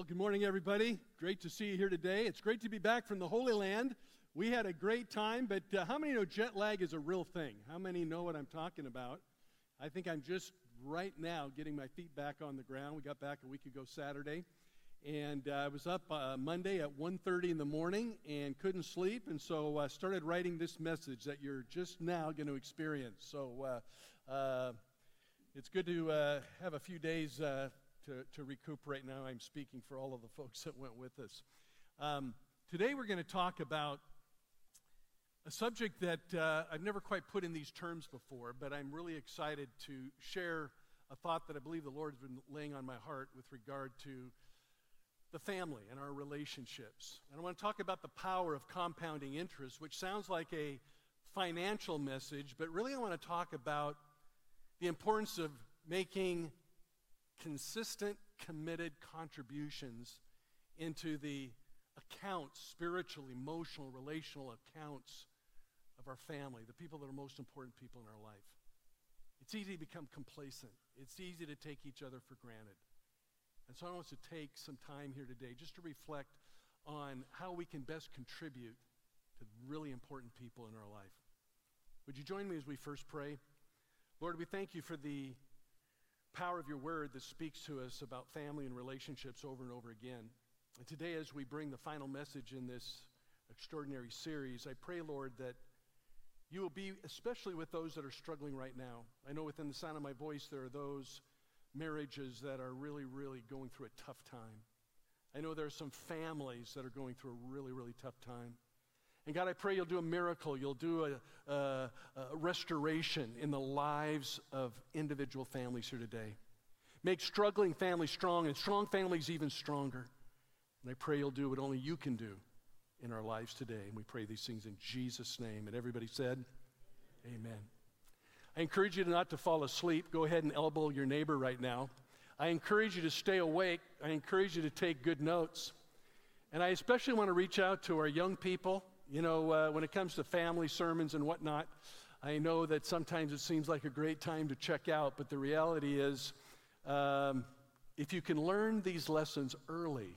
Well, good morning, everybody. Great to see you here today. It's great to be back from the Holy Land. We had a great time, but uh, how many know jet lag is a real thing? How many know what I'm talking about? I think I'm just right now getting my feet back on the ground. We got back a week ago Saturday, and uh, I was up uh, Monday at 1:30 in the morning and couldn't sleep, and so I uh, started writing this message that you're just now going to experience. So uh, uh, it's good to have a few days to, to recuperate. Now I'm speaking for all of the folks that went with us. Um, today we're going to talk about a subject that uh, I've never quite put in these terms before, but I'm really excited to share a thought that I believe the Lord has been laying on my heart with regard to the family and our relationships. And I want to talk about the power of compounding interest, which sounds like a financial message, but really I want to talk about the importance of making consistent, committed contributions into the accounts, spiritual, emotional, relational accounts of our family, the people that are most important people in our life. It's easy to become complacent. It's easy to take each other for granted. And so I want us to take some time here today just to reflect on how we can best contribute to really important people in our life. Would you join me as we first pray? Lord, we thank you for the power of your word that speaks to us about family and relationships over and over again. And today, as we bring the final message in this extraordinary series, I pray, Lord, that you will be especially with those that are struggling right now. I know within the sound of my voice, there are those marriages that are really, really going through a tough time. I know there are some families that are going through a really, really tough time. And God, I pray you'll do a miracle. You'll do a, a, a, restoration in the lives of individual families here today. Make struggling families strong and strong families even stronger. And I pray you'll do what only you can do in our lives today. And we pray these things in Jesus' name. And everybody said, Amen. I encourage you to not to fall asleep. Go ahead and elbow your neighbor right now. I encourage you to stay awake. I encourage you to take good notes. And I especially want to reach out to our young people. You know, uh, when it comes to family sermons and whatnot, I know that sometimes it seems like a great time to check out, but the reality is, um, if you can learn these lessons early,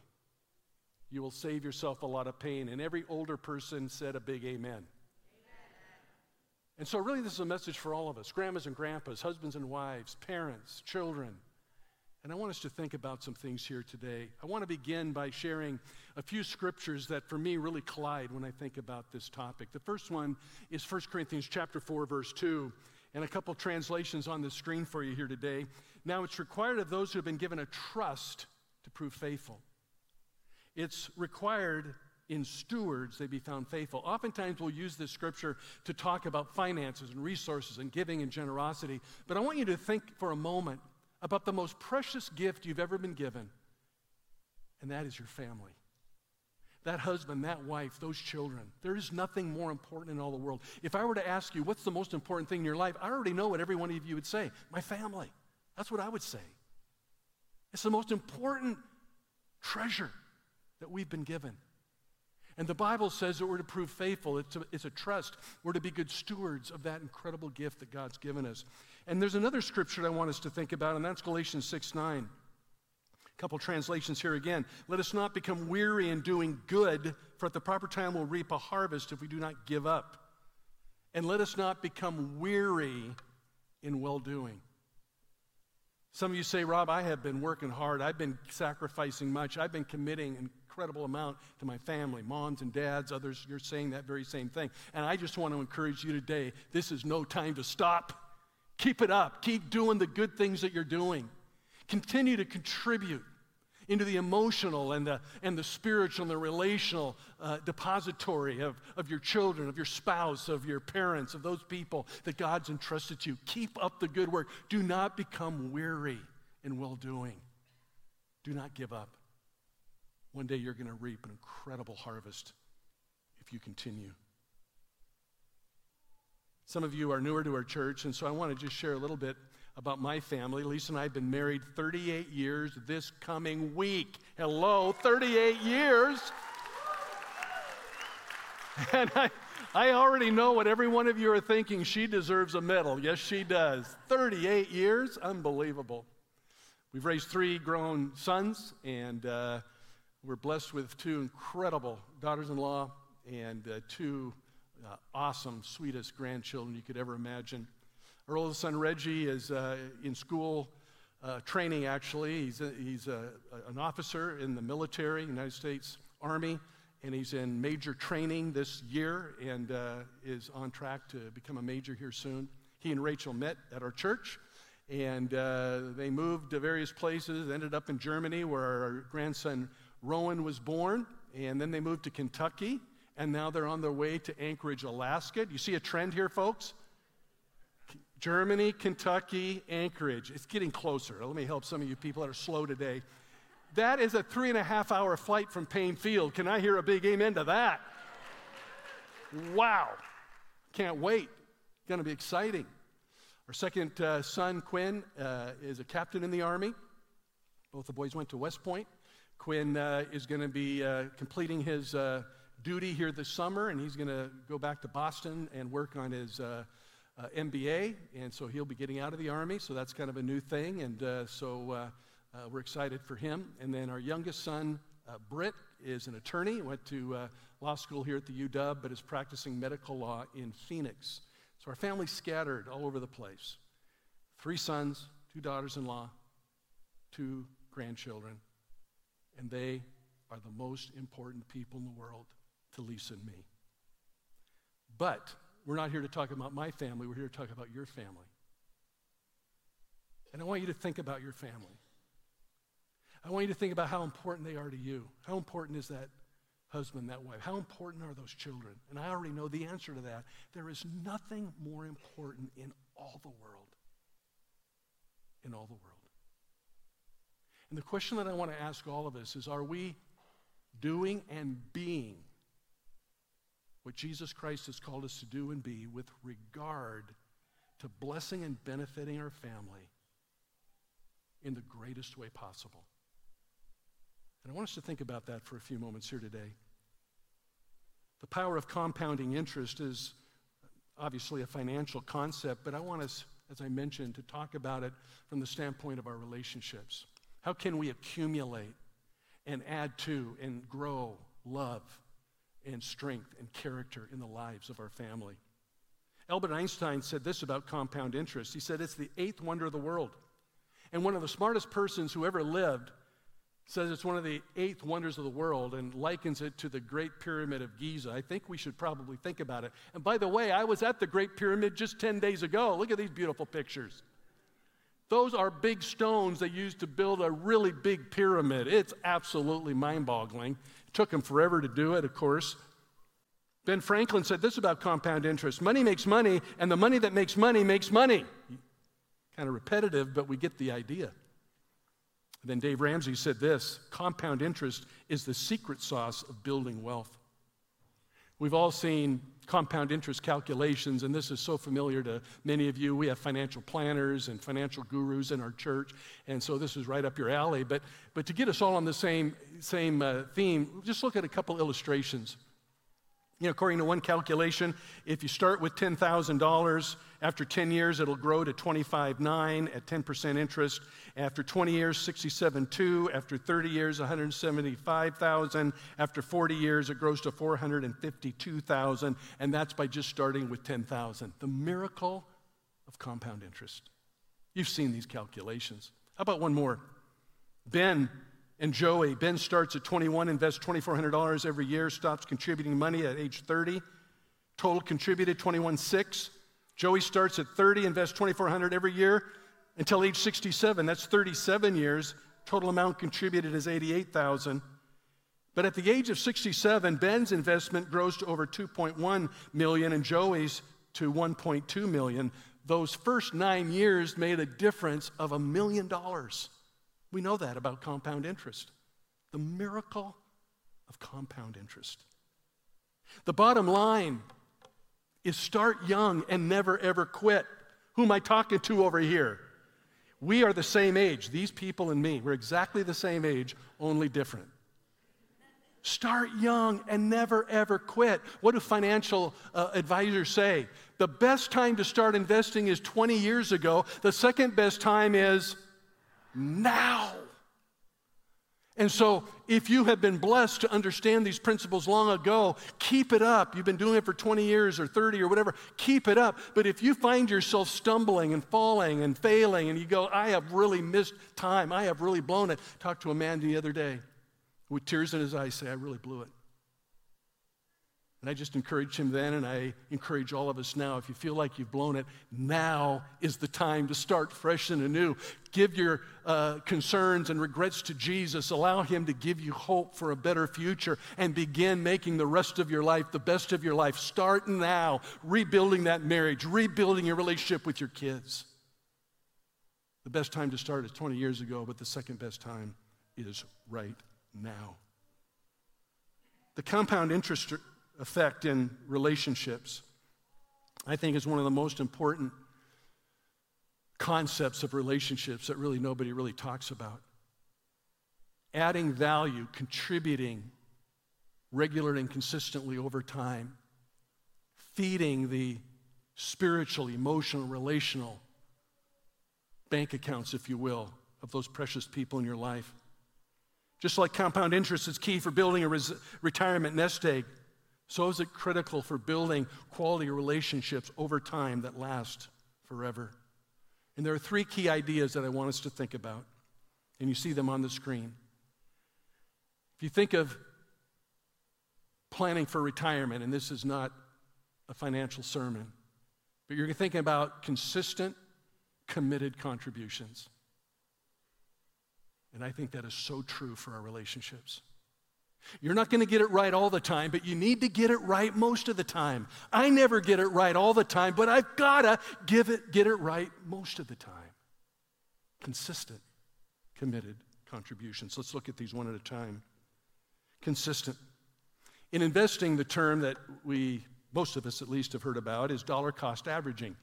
you will save yourself a lot of pain. And every older person said a big amen. amen. And so, really, this is a message for all of us grandmas and grandpas, husbands and wives, parents, children. And I want us to think about some things here today. I want to begin by sharing a few scriptures that for me really collide when I think about this topic. The first one is 1 Corinthians chapter 4 verse 2 and a couple translations on the screen for you here today. Now it's required of those who have been given a trust to prove faithful. It's required in stewards they be found faithful. Oftentimes we'll use this scripture to talk about finances and resources and giving and generosity, but I want you to think for a moment about the most precious gift you've ever been given, and that is your family. That husband, that wife, those children. There is nothing more important in all the world. If I were to ask you, what's the most important thing in your life? I already know what every one of you would say my family. That's what I would say. It's the most important treasure that we've been given. And the Bible says that we're to prove faithful. It's a, it's a trust. We're to be good stewards of that incredible gift that God's given us. And there's another scripture I want us to think about, and that's Galatians 6 9. A couple translations here again. Let us not become weary in doing good, for at the proper time we'll reap a harvest if we do not give up. And let us not become weary in well doing. Some of you say, Rob, I have been working hard. I've been sacrificing much. I've been committing an incredible amount to my family, moms and dads. Others, you're saying that very same thing. And I just want to encourage you today this is no time to stop. Keep it up. Keep doing the good things that you're doing. Continue to contribute into the emotional and the, and the spiritual and the relational uh, depository of, of your children, of your spouse, of your parents, of those people that God's entrusted to you. Keep up the good work. Do not become weary in well doing. Do not give up. One day you're going to reap an incredible harvest if you continue. Some of you are newer to our church, and so I want to just share a little bit about my family. Lisa and I have been married 38 years this coming week. Hello, 38 years. And I, I already know what every one of you are thinking. She deserves a medal. Yes, she does. 38 years? Unbelievable. We've raised three grown sons, and uh, we're blessed with two incredible daughters in law and uh, two uh, awesome, sweetest grandchildren you could ever imagine. Our oldest son, Reggie, is uh, in school uh, training, actually. He's, a, he's a, an officer in the military, United States Army, and he's in major training this year and uh, is on track to become a major here soon. He and Rachel met at our church and uh, they moved to various places, ended up in Germany where our grandson Rowan was born, and then they moved to Kentucky, and now they're on their way to Anchorage, Alaska. You see a trend here, folks? Germany, Kentucky, Anchorage. It's getting closer. Let me help some of you people that are slow today. That is a three and a half hour flight from Paine Field. Can I hear a big amen to that? Wow. Can't wait. Going to be exciting. Our second uh, son, Quinn, uh, is a captain in the Army. Both the boys went to West Point. Quinn uh, is going to be uh, completing his uh, duty here this summer, and he's going to go back to Boston and work on his uh, MBA. And so he'll be getting out of the Army, so that's kind of a new thing. And so we're excited for him. And then our youngest son, Britt, is an attorney, went to law school here at the UW, but is practicing medical law in Phoenix. So our family's scattered all over the place. Three sons, two daughters in law, two grandchildren, and they are the most important people in the world to Lisa and me. But we're not here to talk about my family, we're here to talk about your family. And I want you to think about your family. I want you to think about how important they are to you. How important is that husband, that wife? How important are those children? And I already know the answer to that. There is nothing more important in all the world. In all the world. And the question that I want to ask all of us is are we doing and being what Jesus Christ has called us to do and be with regard to blessing and benefiting our family in the greatest way possible? And I want us to think about that for a few moments here today. The power of compounding interest is obviously a financial concept, but I want us, as I mentioned, to talk about it from the standpoint of our relationships. How can we accumulate and add to and grow love and strength and character in the lives of our family? Albert Einstein said this about compound interest. He said it's the eighth wonder of the world. And one of the smartest persons who ever lived says it's one of the eighth wonders of the world and likens it to the Great Pyramid of Giza. I think we should probably think about it. And by the way, I was at the Great Pyramid just 10 days ago. Look at these beautiful pictures. Those are big stones they used to build a really big pyramid. It's absolutely mind boggling. It took them forever to do it, of course. Ben Franklin said this about compound interest money makes money, and the money that makes money makes money. Kind of repetitive, but we get the idea. And then Dave Ramsey said this compound interest is the secret sauce of building wealth. We've all seen compound interest calculations, and this is so familiar to many of you. We have financial planners and financial gurus in our church, and so this is right up your alley. But, but to get us all on the same, same uh, theme, just look at a couple illustrations. You know, according to one calculation, if you start with $10,000, after 10 years it'll grow to 25.9 at 10% interest. After 20 years, 67.2. After 30 years, 175,000. After 40 years, it grows to 452,000, and that's by just starting with 10,000. The miracle of compound interest. You've seen these calculations. How about one more? Ben and Joey. Ben starts at 21, invests $2,400 every year, stops contributing money at age 30. Total contributed 21.6. Joey starts at 30, invests 2,400 every year until age 67. That's 37 years. Total amount contributed is 88,000. But at the age of 67, Ben's investment grows to over 2.1 million and Joey's to 1.2 million. Those first nine years made a difference of a million dollars. We know that about compound interest. The miracle of compound interest. The bottom line is start young and never ever quit. Who am I talking to over here? We are the same age, these people and me. We're exactly the same age, only different. Start young and never ever quit. What do financial uh, advisors say? The best time to start investing is 20 years ago. The second best time is now. And so, if you have been blessed to understand these principles long ago, keep it up. You've been doing it for 20 years or 30 or whatever, keep it up. But if you find yourself stumbling and falling and failing, and you go, I have really missed time, I have really blown it. Talked to a man the other day with tears in his eyes, say, I really blew it. And I just encouraged him then, and I encourage all of us now. If you feel like you've blown it, now is the time to start fresh and anew. Give your uh, concerns and regrets to Jesus. Allow Him to give you hope for a better future and begin making the rest of your life the best of your life. Start now, rebuilding that marriage, rebuilding your relationship with your kids. The best time to start is 20 years ago, but the second best time is right now. The compound interest effect in relationships, I think is one of the most important concepts of relationships that really nobody really talks about. Adding value, contributing regularly and consistently over time, feeding the spiritual, emotional, relational bank accounts, if you will, of those precious people in your life. Just like compound interest is key for building a res- retirement nest egg, so is it critical for building quality relationships over time that last forever. And there are three key ideas that I want us to think about, and you see them on the screen. If you think of planning for retirement, and this is not a financial sermon, but you're thinking about consistent, committed contributions. And I think that is so true for our relationships. You're not going to get it right all the time, but you need to get it right most of the time. I never get it right all the time, but I've got to give it get it right most of the time. Consistent, committed contributions. Let's look at these one at a time. Consistent. In investing, the term that we most of us at least have heard about is dollar cost averaging.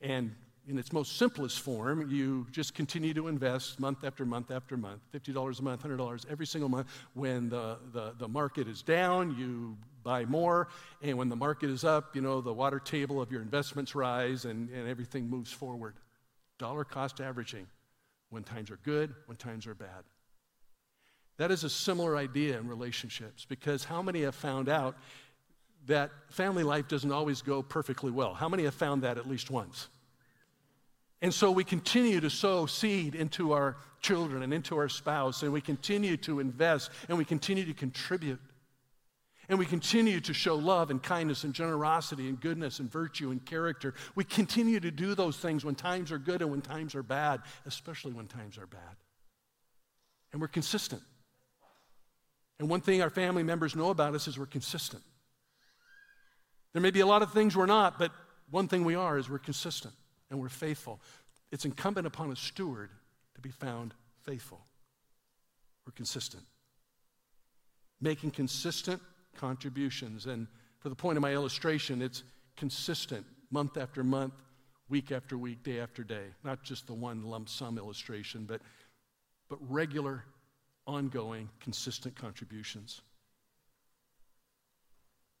And in its most simplest form, you just continue to invest month after month after month $50 a month, $100 every single month. When the, the, the market is down, you buy more. And when the market is up, you know, the water table of your investments rise and, and everything moves forward. Dollar cost averaging when times are good, when times are bad. That is a similar idea in relationships because how many have found out that family life doesn't always go perfectly well? How many have found that at least once? And so we continue to sow seed into our children and into our spouse, and we continue to invest and we continue to contribute. And we continue to show love and kindness and generosity and goodness and virtue and character. We continue to do those things when times are good and when times are bad, especially when times are bad. And we're consistent. And one thing our family members know about us is we're consistent. There may be a lot of things we're not, but one thing we are is we're consistent and we're faithful. It's incumbent upon a steward to be found faithful. We're consistent. Making consistent contributions. And for the point of my illustration, it's consistent month after month, week after week, day after day. Not just the one lump sum illustration, but, but regular, ongoing, consistent contributions.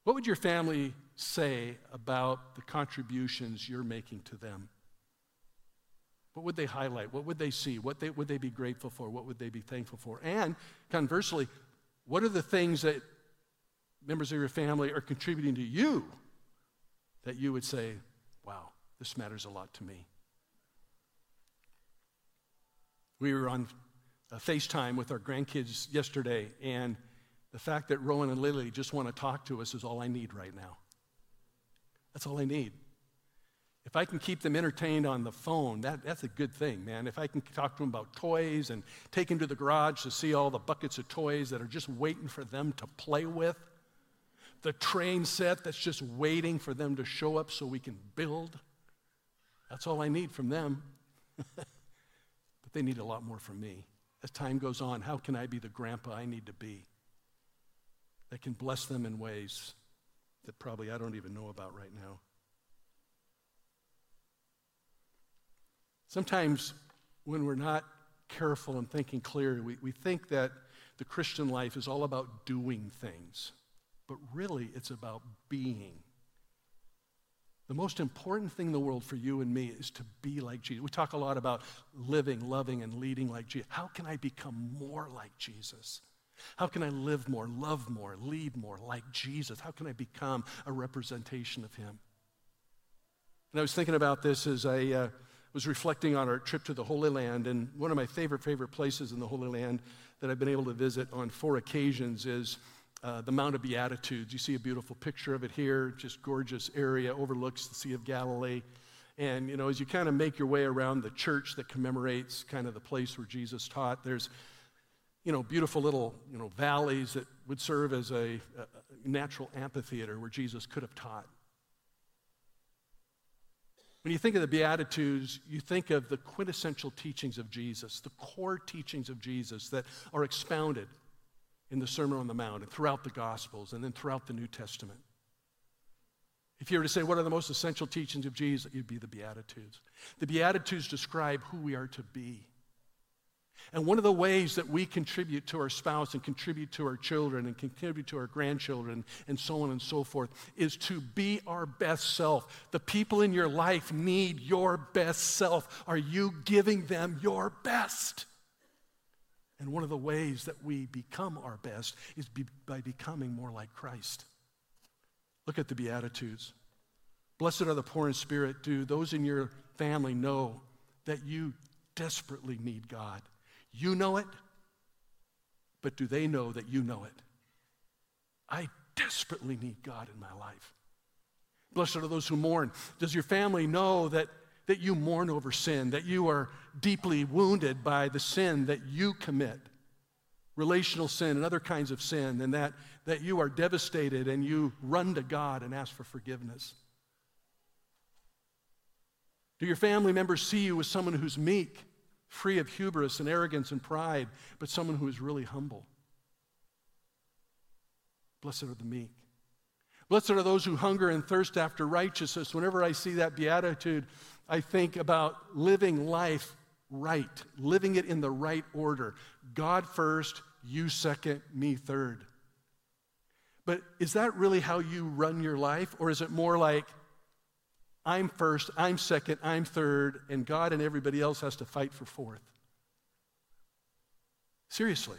What would your family say about the contributions you're making to them? What would they highlight? What would they see? What they, would they be grateful for? What would they be thankful for? And conversely, what are the things that members of your family are contributing to you that you would say, wow, this matters a lot to me? We were on FaceTime with our grandkids yesterday, and the fact that Rowan and Lily just want to talk to us is all I need right now. That's all I need. If I can keep them entertained on the phone, that, that's a good thing, man. If I can talk to them about toys and take them to the garage to see all the buckets of toys that are just waiting for them to play with, the train set that's just waiting for them to show up so we can build, that's all I need from them. but they need a lot more from me. As time goes on, how can I be the grandpa I need to be that can bless them in ways that probably I don't even know about right now? Sometimes when we're not careful and thinking clearly, we, we think that the Christian life is all about doing things, but really it's about being. The most important thing in the world for you and me is to be like Jesus. We talk a lot about living, loving, and leading like Jesus. How can I become more like Jesus? How can I live more, love more, lead more like Jesus? How can I become a representation of Him? And I was thinking about this as I uh, was reflecting on our trip to the Holy Land, and one of my favorite, favorite places in the Holy Land that I've been able to visit on four occasions is uh, the Mount of Beatitudes. You see a beautiful picture of it here, just gorgeous area, overlooks the Sea of Galilee. And, you know, as you kind of make your way around the church that commemorates kind of the place where Jesus taught, there's, you know, beautiful little, you know, valleys that would serve as a, a natural amphitheater where Jesus could have taught. When you think of the Beatitudes, you think of the quintessential teachings of Jesus, the core teachings of Jesus that are expounded in the Sermon on the Mount and throughout the Gospels and then throughout the New Testament. If you were to say, what are the most essential teachings of Jesus? It'd be the Beatitudes. The Beatitudes describe who we are to be. And one of the ways that we contribute to our spouse and contribute to our children and contribute to our grandchildren and so on and so forth is to be our best self. The people in your life need your best self. Are you giving them your best? And one of the ways that we become our best is be, by becoming more like Christ. Look at the Beatitudes. Blessed are the poor in spirit. Do those in your family know that you desperately need God? You know it, but do they know that you know it? I desperately need God in my life. Blessed are those who mourn. Does your family know that, that you mourn over sin, that you are deeply wounded by the sin that you commit? Relational sin and other kinds of sin, and that, that you are devastated and you run to God and ask for forgiveness. Do your family members see you as someone who's meek? Free of hubris and arrogance and pride, but someone who is really humble. Blessed are the meek. Blessed are those who hunger and thirst after righteousness. Whenever I see that beatitude, I think about living life right, living it in the right order. God first, you second, me third. But is that really how you run your life? Or is it more like I'm first, I'm second, I'm third, and God and everybody else has to fight for fourth. Seriously.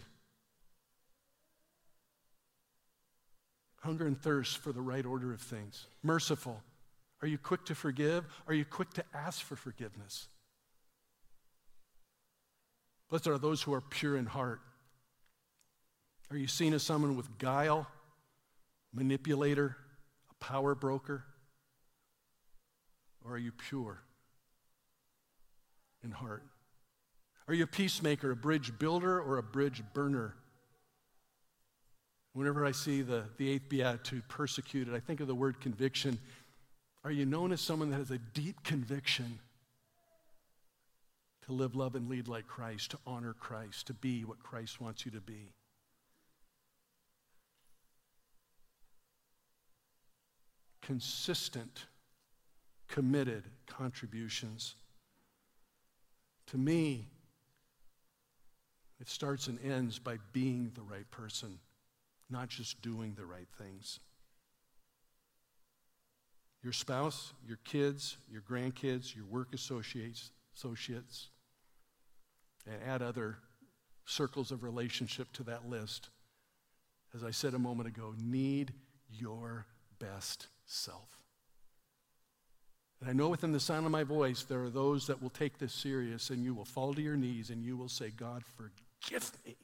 Hunger and thirst for the right order of things. Merciful. Are you quick to forgive? Are you quick to ask for forgiveness? Blessed are those who are pure in heart. Are you seen as someone with guile, manipulator, a power broker? Or are you pure in heart? Are you a peacemaker, a bridge builder, or a bridge burner? Whenever I see the, the eighth beatitude, persecuted, I think of the word conviction. Are you known as someone that has a deep conviction to live, love, and lead like Christ, to honor Christ, to be what Christ wants you to be? Consistent committed contributions. To me, it starts and ends by being the right person, not just doing the right things. Your spouse, your kids, your grandkids, your work associates, associates, and add other circles of relationship to that list. As I said a moment ago, need your best self. And I know within the sound of my voice, there are those that will take this serious and you will fall to your knees and you will say, God, forgive me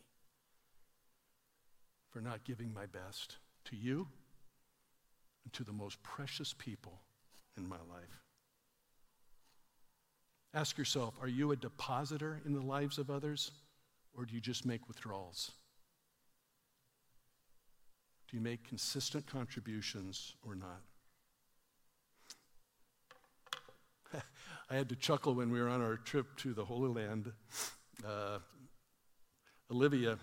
for not giving my best to you and to the most precious people in my life. Ask yourself are you a depositor in the lives of others or do you just make withdrawals? Do you make consistent contributions or not? I had to chuckle when we were on our trip to the Holy Land. Uh, Olivia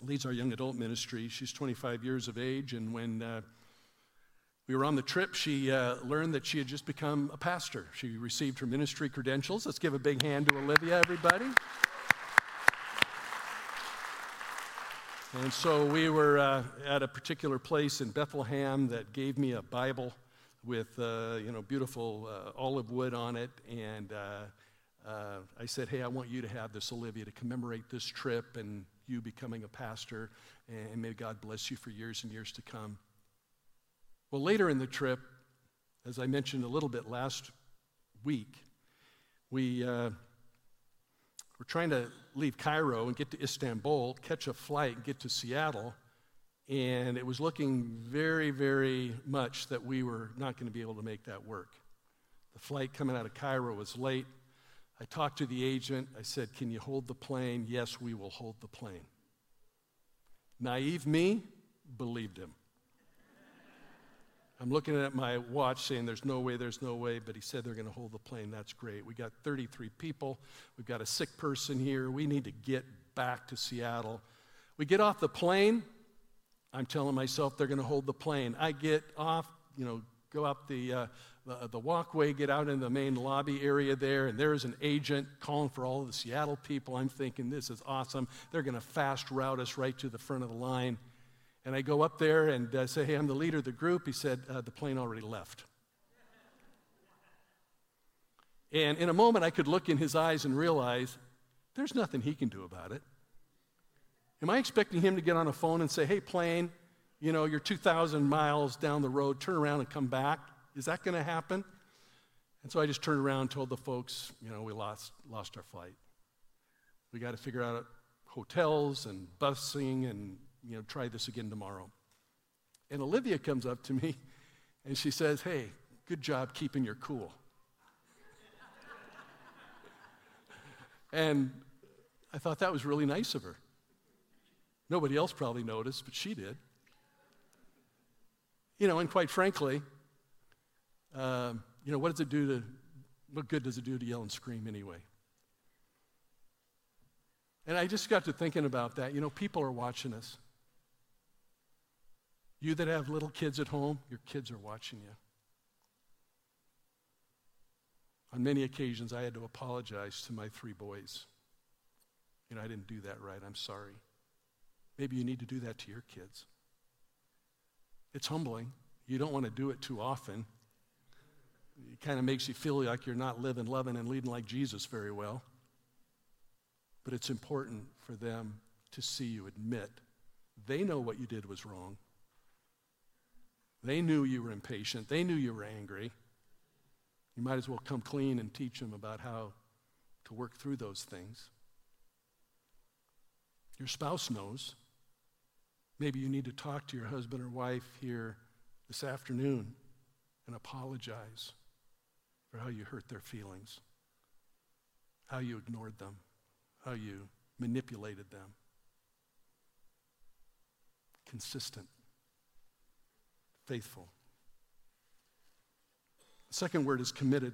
leads our young adult ministry. She's 25 years of age, and when uh, we were on the trip, she uh, learned that she had just become a pastor. She received her ministry credentials. Let's give a big hand to Olivia, everybody. And so we were uh, at a particular place in Bethlehem that gave me a Bible with uh, you know beautiful uh, olive wood on it, and uh, uh, I said, "Hey, I want you to have this, Olivia, to commemorate this trip and you becoming a pastor, and may God bless you for years and years to come." Well, later in the trip, as I mentioned a little bit last week, we uh, were trying to leave Cairo and get to Istanbul, catch a flight, and get to Seattle and it was looking very, very much that we were not going to be able to make that work. The flight coming out of Cairo was late. I talked to the agent. I said, Can you hold the plane? Yes, we will hold the plane. Naive me believed him. I'm looking at my watch saying, There's no way, there's no way, but he said they're going to hold the plane. That's great. We got 33 people. We've got a sick person here. We need to get back to Seattle. We get off the plane. I'm telling myself they're going to hold the plane. I get off, you know, go up the, uh, the, the, walkway, get out in the main lobby area there, and there's an agent calling for all the Seattle people. I'm thinking, this is awesome. They're going to fast route us right to the front of the line. And I go up there and uh, say, hey, I'm the leader of the group. He said, uh, the plane already left. And in a moment, I could look in his eyes and realize there's nothing he can do about it. Am I expecting him to get on a phone and say, hey, plane, you know, you're 2,000 miles down the road, turn around and come back? Is that going to happen? And so I just turned around and told the folks, you know, we lost, lost our flight. We got to figure out hotels and busing and, you know, try this again tomorrow. And Olivia comes up to me and she says, hey, good job keeping your cool. and I thought that was really nice of her. Nobody else probably noticed, but she did. You know, and quite frankly, um, you know, what does it do to, what good does it do to yell and scream anyway? And I just got to thinking about that. You know, people are watching us. You that have little kids at home, your kids are watching you. On many occasions, I had to apologize to my three boys. You know, I didn't do that right. I'm sorry. Maybe you need to do that to your kids. It's humbling. You don't want to do it too often. It kind of makes you feel like you're not living, loving, and leading like Jesus very well. But it's important for them to see you admit they know what you did was wrong. They knew you were impatient. They knew you were angry. You might as well come clean and teach them about how to work through those things. Your spouse knows. Maybe you need to talk to your husband or wife here this afternoon and apologize for how you hurt their feelings, how you ignored them, how you manipulated them. Consistent, faithful. The second word is committed.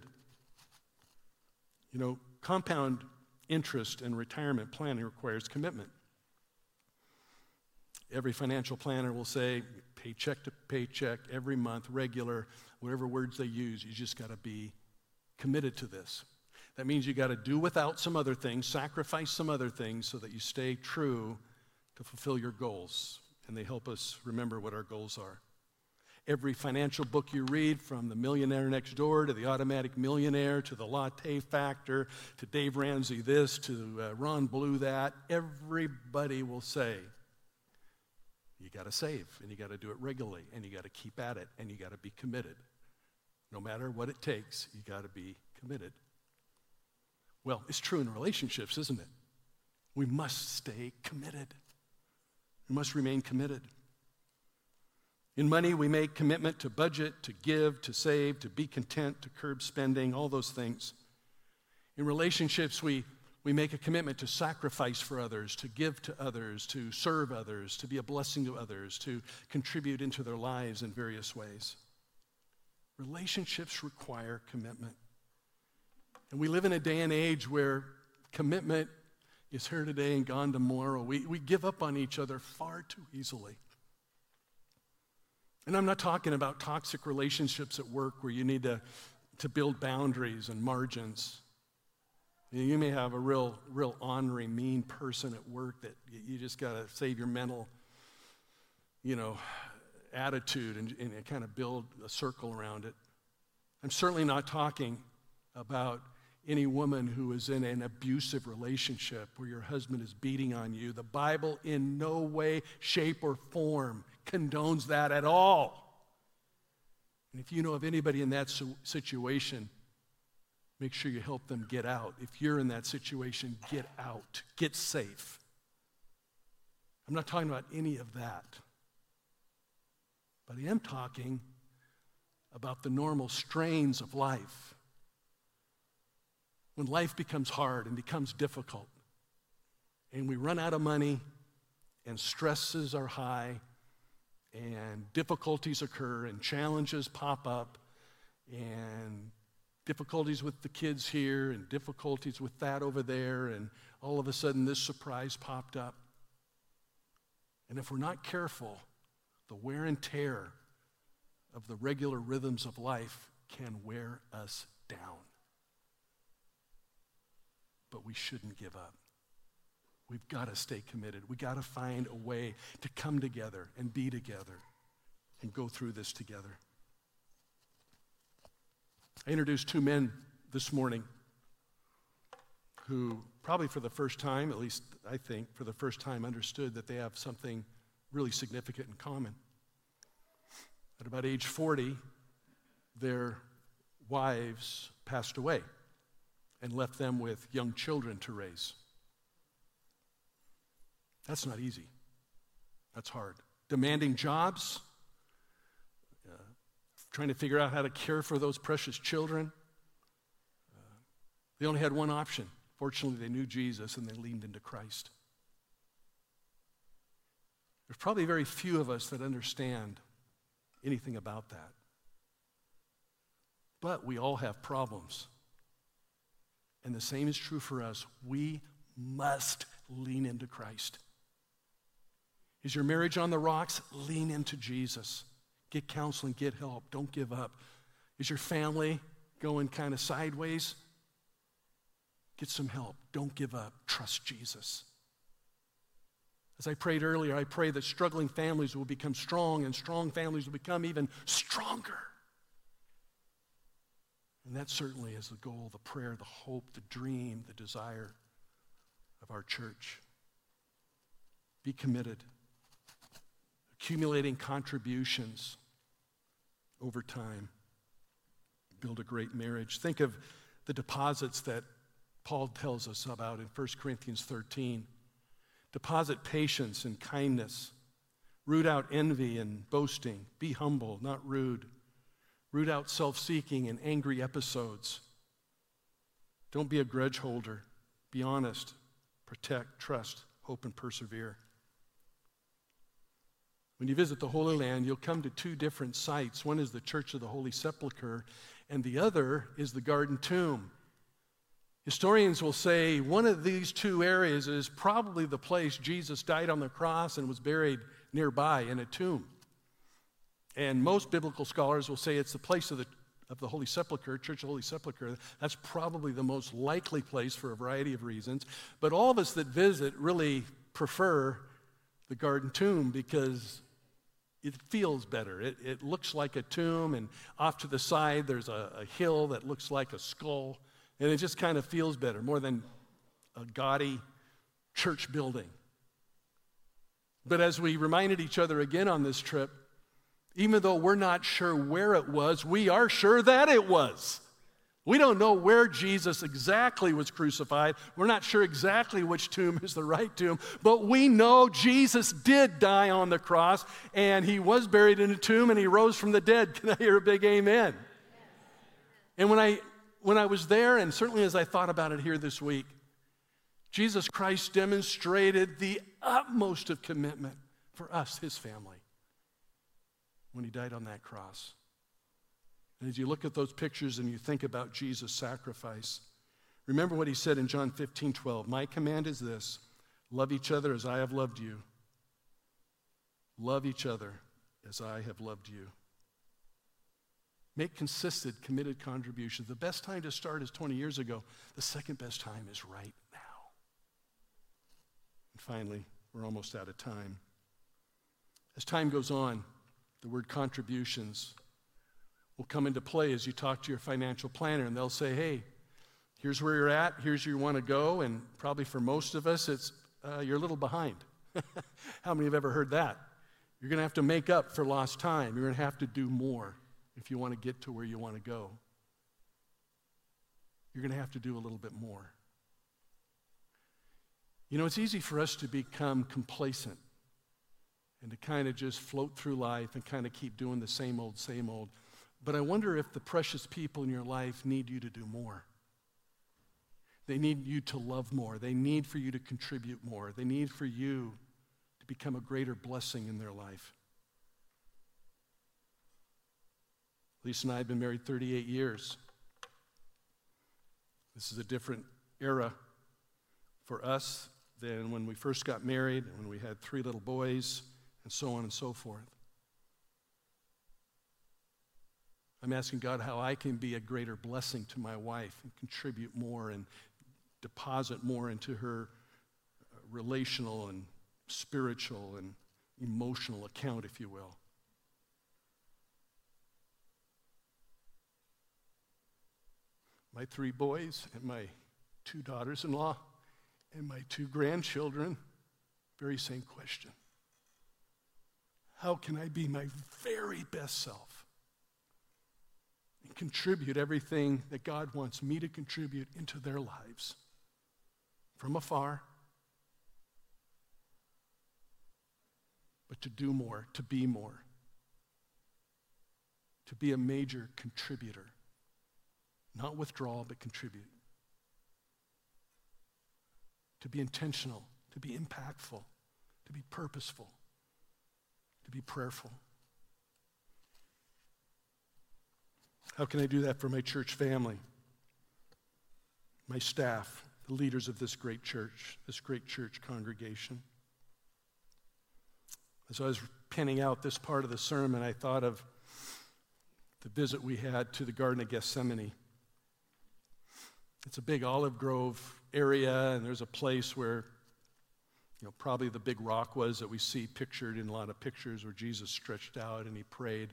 You know, compound interest and retirement planning requires commitment. Every financial planner will say paycheck to paycheck, every month, regular, whatever words they use, you just got to be committed to this. That means you got to do without some other things, sacrifice some other things so that you stay true to fulfill your goals. And they help us remember what our goals are. Every financial book you read, from The Millionaire Next Door to The Automatic Millionaire to The Latte Factor to Dave Ramsey this to uh, Ron Blue that, everybody will say you got to save, and you got to do it regularly, and you got to keep at it, and you got to be committed. No matter what it takes, you got to be committed. Well, it's true in relationships, isn't it? We must stay committed. We must remain committed. In money, we make commitment to budget, to give, to save, to be content, to curb spending, all those things. In relationships, we we make a commitment to sacrifice for others, to give to others, to serve others, to be a blessing to others, to contribute into their lives in various ways. Relationships require commitment. And we live in a day and age where commitment is here today and gone tomorrow. We, we give up on each other far too easily. And I'm not talking about toxic relationships at work where you need to, to build boundaries and margins. You may have a real, real ornery, mean person at work that you just got to save your mental, you know, attitude and, and kind of build a circle around it. I'm certainly not talking about any woman who is in an abusive relationship where your husband is beating on you. The Bible, in no way, shape, or form, condones that at all. And if you know of anybody in that situation, make sure you help them get out. If you're in that situation, get out, get safe. I'm not talking about any of that. But I am talking about the normal strains of life. When life becomes hard and becomes difficult, and we run out of money, and stresses are high, and difficulties occur, and challenges pop up, and difficulties with the kids here, and difficulties with that over there, and all of a sudden this surprise popped up. And if we're not careful, the wear and tear of the regular rhythms of life can wear us down. But we shouldn't give up. We've got to stay committed. We've got to find a way to come together and be together and go through this together. I introduced two men this morning who, probably for the first time, at least I think, for the first time, understood that they have something really significant in common. At about age 40, their wives passed away and left them with young children to raise. That's not easy. That's hard. Demanding jobs, trying to figure out how to care for those precious children. They only had one option. Fortunately, they knew Jesus and they leaned into Christ. There's probably very few of us that understand anything about that. But we all have problems. And the same is true for us. We must lean into Christ. Is your marriage on the rocks? Lean into Jesus. Get counseling, get help. Don't give up. Is your family going kind of sideways? Get some help. Don't give up. Trust Jesus. As I prayed earlier, I pray that struggling families will become strong and strong families will become even stronger. And that certainly is the goal, the prayer, the hope, the dream, the desire of our church. Be committed, accumulating contributions over time. Build a great marriage. Think of the deposits that Paul tells us about in 1 Corinthians 13. Deposit patience and kindness. Root out envy and boasting. Be humble, not rude. Root out self seeking and angry episodes. Don't be a grudge holder. Be honest. Protect, trust, hope, and persevere. When you visit the Holy Land, you'll come to two different sites. One is the Church of the Holy Sepulchre, and the other is the Garden Tomb. Historians will say one of these two areas is probably the place Jesus died on the cross and was buried nearby in a tomb. And most biblical scholars will say it's the place of the, of the Holy Sepulchre, Church of the Holy Sepulchre. That's probably the most likely place for a variety of reasons. But all of us that visit really prefer the garden tomb because it feels better. It, it looks like a tomb, and off to the side, there's a, a hill that looks like a skull. And it just kind of feels better, more than a gaudy church building. But as we reminded each other again on this trip, even though we're not sure where it was, we are sure that it was. We don't know where Jesus exactly was crucified. We're not sure exactly which tomb is the right tomb, but we know Jesus did die on the cross and he was buried in a tomb and he rose from the dead. Can I hear a big amen? And when I when I was there, and certainly as I thought about it here this week, Jesus Christ demonstrated the utmost of commitment for us, his family, when he died on that cross. And as you look at those pictures and you think about Jesus' sacrifice, remember what he said in John 15 12. My command is this love each other as I have loved you. Love each other as I have loved you. Make consistent, committed contributions. The best time to start is 20 years ago. The second best time is right now. And finally, we're almost out of time. As time goes on, the word contributions will come into play as you talk to your financial planner, and they'll say, hey, here's where you're at, here's where you want to go, and probably for most of us, it's uh, you're a little behind. How many have ever heard that? You're going to have to make up for lost time. You're going to have to do more if you want to get to where you want to go. You're going to have to do a little bit more. You know, it's easy for us to become complacent and to kind of just float through life and kind of keep doing the same old, same old. But I wonder if the precious people in your life need you to do more. They need you to love more. They need for you to contribute more. They need for you to become a greater blessing in their life. Lisa and I have been married 38 years. This is a different era for us than when we first got married and when we had three little boys and so on and so forth. I'm asking God how I can be a greater blessing to my wife and contribute more and deposit more into her uh, relational and spiritual and emotional account, if you will. My three boys and my two daughters in law and my two grandchildren, very same question. How can I be my very best self contribute everything that God wants me to contribute into their lives? from afar, but to do more, to be more, to be a major contributor. Not withdraw, but contribute. To be intentional, to be impactful, to be purposeful, to be prayerful. How can I do that for my church family, my staff, the leaders of this great church, this great church congregation. As I was penning out this part of the sermon, I thought of the visit we had to the Garden of Gethsemane. It's a big olive grove area, and there's a place where, you know, probably the big rock was that we see pictured in a lot of pictures where Jesus stretched out and he prayed.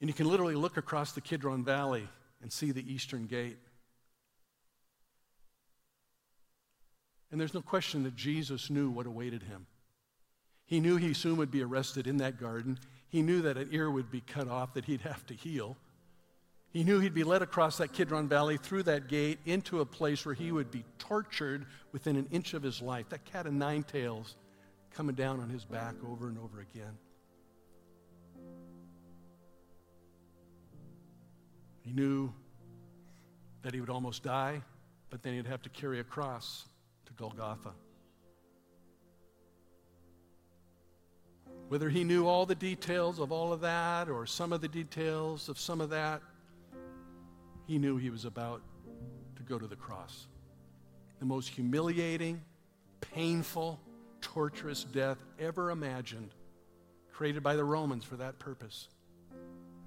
And you can literally look across the Kidron Valley and see the eastern gate. And there's no question that Jesus knew what awaited him. He knew he soon would be arrested in that garden. He knew that an ear would be cut off that he'd have to heal. He knew he'd be led across that Kidron Valley through that gate into a place where he would be tortured within an inch of his life. That cat of nine tails coming down on his back over and over again. He knew that he would almost die, but then he'd have to carry a cross to Golgotha. Whether he knew all the details of all of that or some of the details of some of that, he knew he was about to go to the cross. The most humiliating, painful, torturous death ever imagined, created by the Romans for that purpose.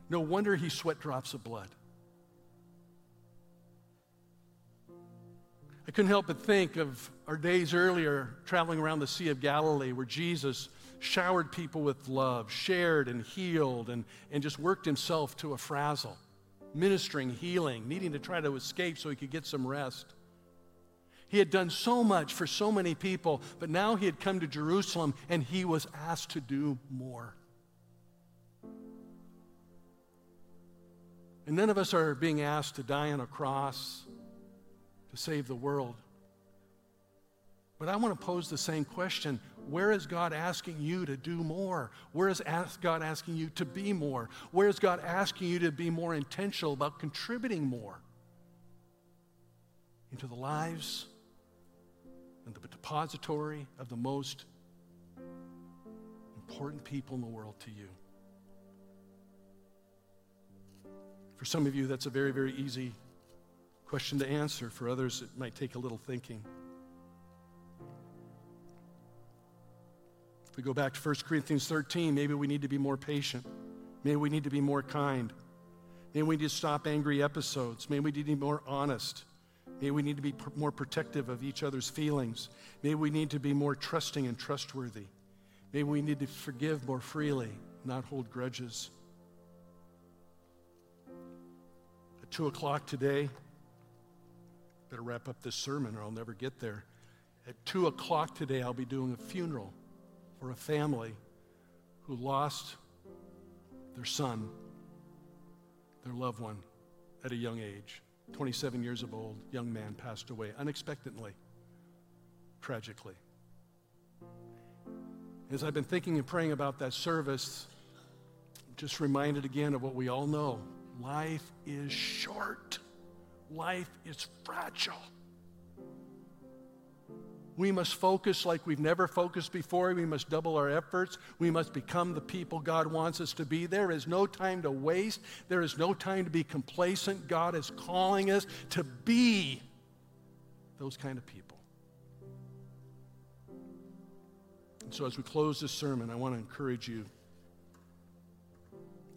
No wonder he sweat drops of blood. I couldn't help but think of our days earlier traveling around the Sea of Galilee where Jesus showered people with love, shared and healed, and, and just worked himself to a frazzle, ministering, healing, needing to try to escape so he could get some rest. He had done so much for so many people, but now he had come to Jerusalem and he was asked to do more. And none of us are being asked to die on a cross to save the world. But I want to pose the same question. Where is God asking you to do more? Where is God asking you to be more? Where is God asking you to be more intentional about contributing more into the lives and the depository of the most important people in the world to you? For some of you, that's a very, very easy question to answer. For others, it might take a little thinking. If we go back to 1 Corinthians 13, maybe we need to be more patient. Maybe we need to be more kind. Maybe we need to stop angry episodes. Maybe we need to be more honest. Maybe we need to be more protective of each other's feelings. Maybe we need to be more trusting and trustworthy. Maybe we need to forgive more freely. not hold grudges. At 2 o'clock today, better wrap up this sermon or I'll never get there. At 2 o'clock today, I'll be doing a funeral for a family who lost their son, their loved one, at a young age. 27 years of old, young man passed away unexpectedly, tragically. As I've been thinking and praying about that service, I'm just reminded again of what we all know life is short, life is fragile. We must focus like we've never focused before. We must double our efforts. We must become the people God wants us to be. There is no time to waste. There is no time to be complacent. God is calling us to be those kind of people. And so, as we close this sermon, I want to encourage you.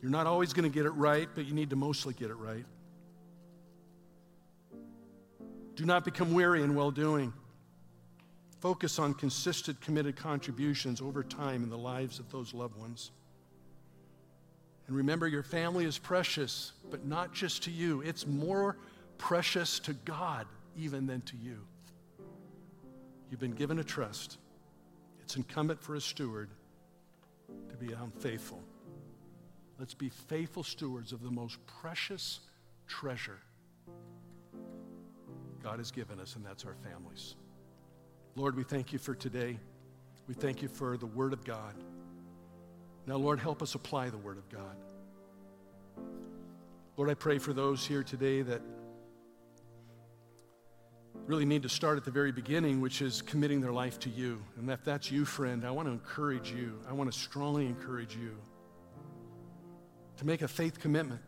You're not always going to get it right, but you need to mostly get it right. Do not become weary in well doing. Focus on consistent, committed contributions over time in the lives of those loved ones. And remember, your family is precious, but not just to you. It's more precious to God even than to you. You've been given a trust. It's incumbent for a steward to be unfaithful. Let's be faithful stewards of the most precious treasure God has given us, and that's our families. Lord, we thank you for today. We thank you for the Word of God. Now, Lord, help us apply the Word of God. Lord, I pray for those here today that really need to start at the very beginning, which is committing their life to you. And if that's you, friend, I want to encourage you. I want to strongly encourage you to make a faith commitment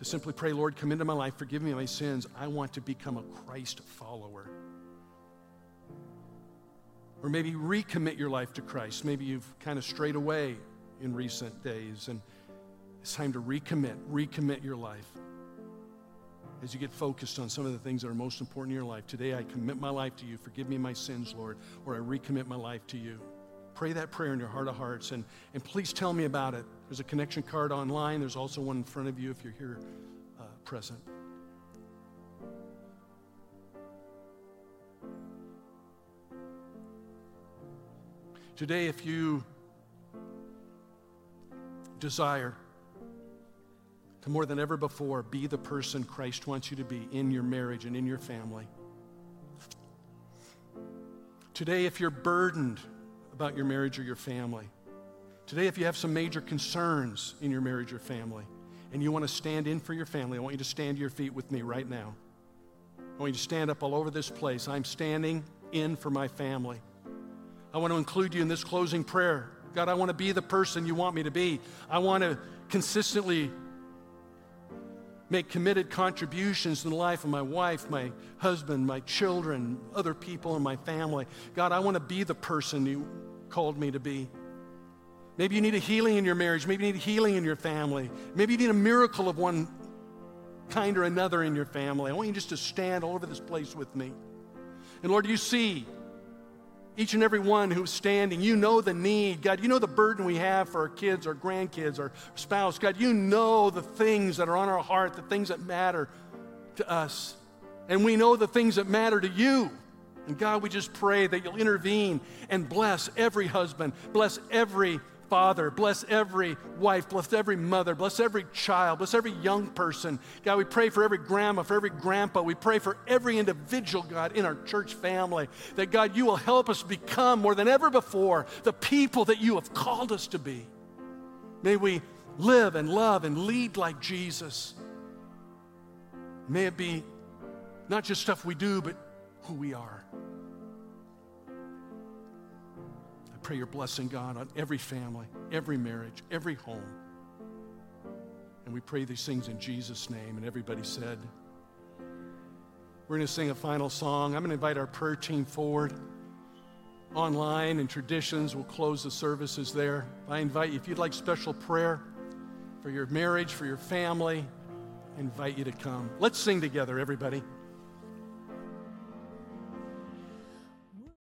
to simply pray, Lord, come into my life, forgive me my sins. I want to become a Christ follower. Or maybe recommit your life to Christ. Maybe you've kind of strayed away in recent days, and it's time to recommit, recommit your life. As you get focused on some of the things that are most important in your life, today I commit my life to you. Forgive me my sins, Lord, or I recommit my life to you. Pray that prayer in your heart of hearts, and, and please tell me about it. There's a connection card online. There's also one in front of you if you're here uh, present. Today, if you desire to more than ever before be the person Christ wants you to be in your marriage and in your family, today, if you're burdened about your marriage or your family, Today, if you have some major concerns in your marriage or family, and you want to stand in for your family, I want you to stand to your feet with me right now. I want you to stand up all over this place. I'm standing in for my family. I want to include you in this closing prayer. God, I want to be the person you want me to be. I want to consistently make committed contributions in the life of my wife, my husband, my children, other people in my family. God, I want to be the person you called me to be. Maybe you need a healing in your marriage. Maybe you need a healing in your family. Maybe you need a miracle of one kind or another in your family. I want you just to stand all over this place with me. And Lord, you see each and every one who's standing. You know the need. God, you know the burden we have for our kids, our grandkids, our spouse. God, you know the things that are on our heart, the things that matter to us. And we know the things that matter to you. And God, we just pray that you'll intervene and bless every husband, bless every father, bless every wife, bless every mother, bless every child, bless every young person. God, we pray for every grandma, for every grandpa. We pray for every individual, God, in our church family. That, God, you will help us become more than ever before the people that you have called us to be. May we live and love and lead like Jesus. May it be not just stuff we do, but who we are. Pray your blessing, God, on every family, every marriage, every home. And we pray these things in Jesus' name. And everybody said, We're going to sing a final song. I'm going to invite our prayer team forward. Online and traditions, we'll close the services there. I invite you, if you'd like special prayer for your marriage, for your family, I invite you to come. Let's sing together, everybody.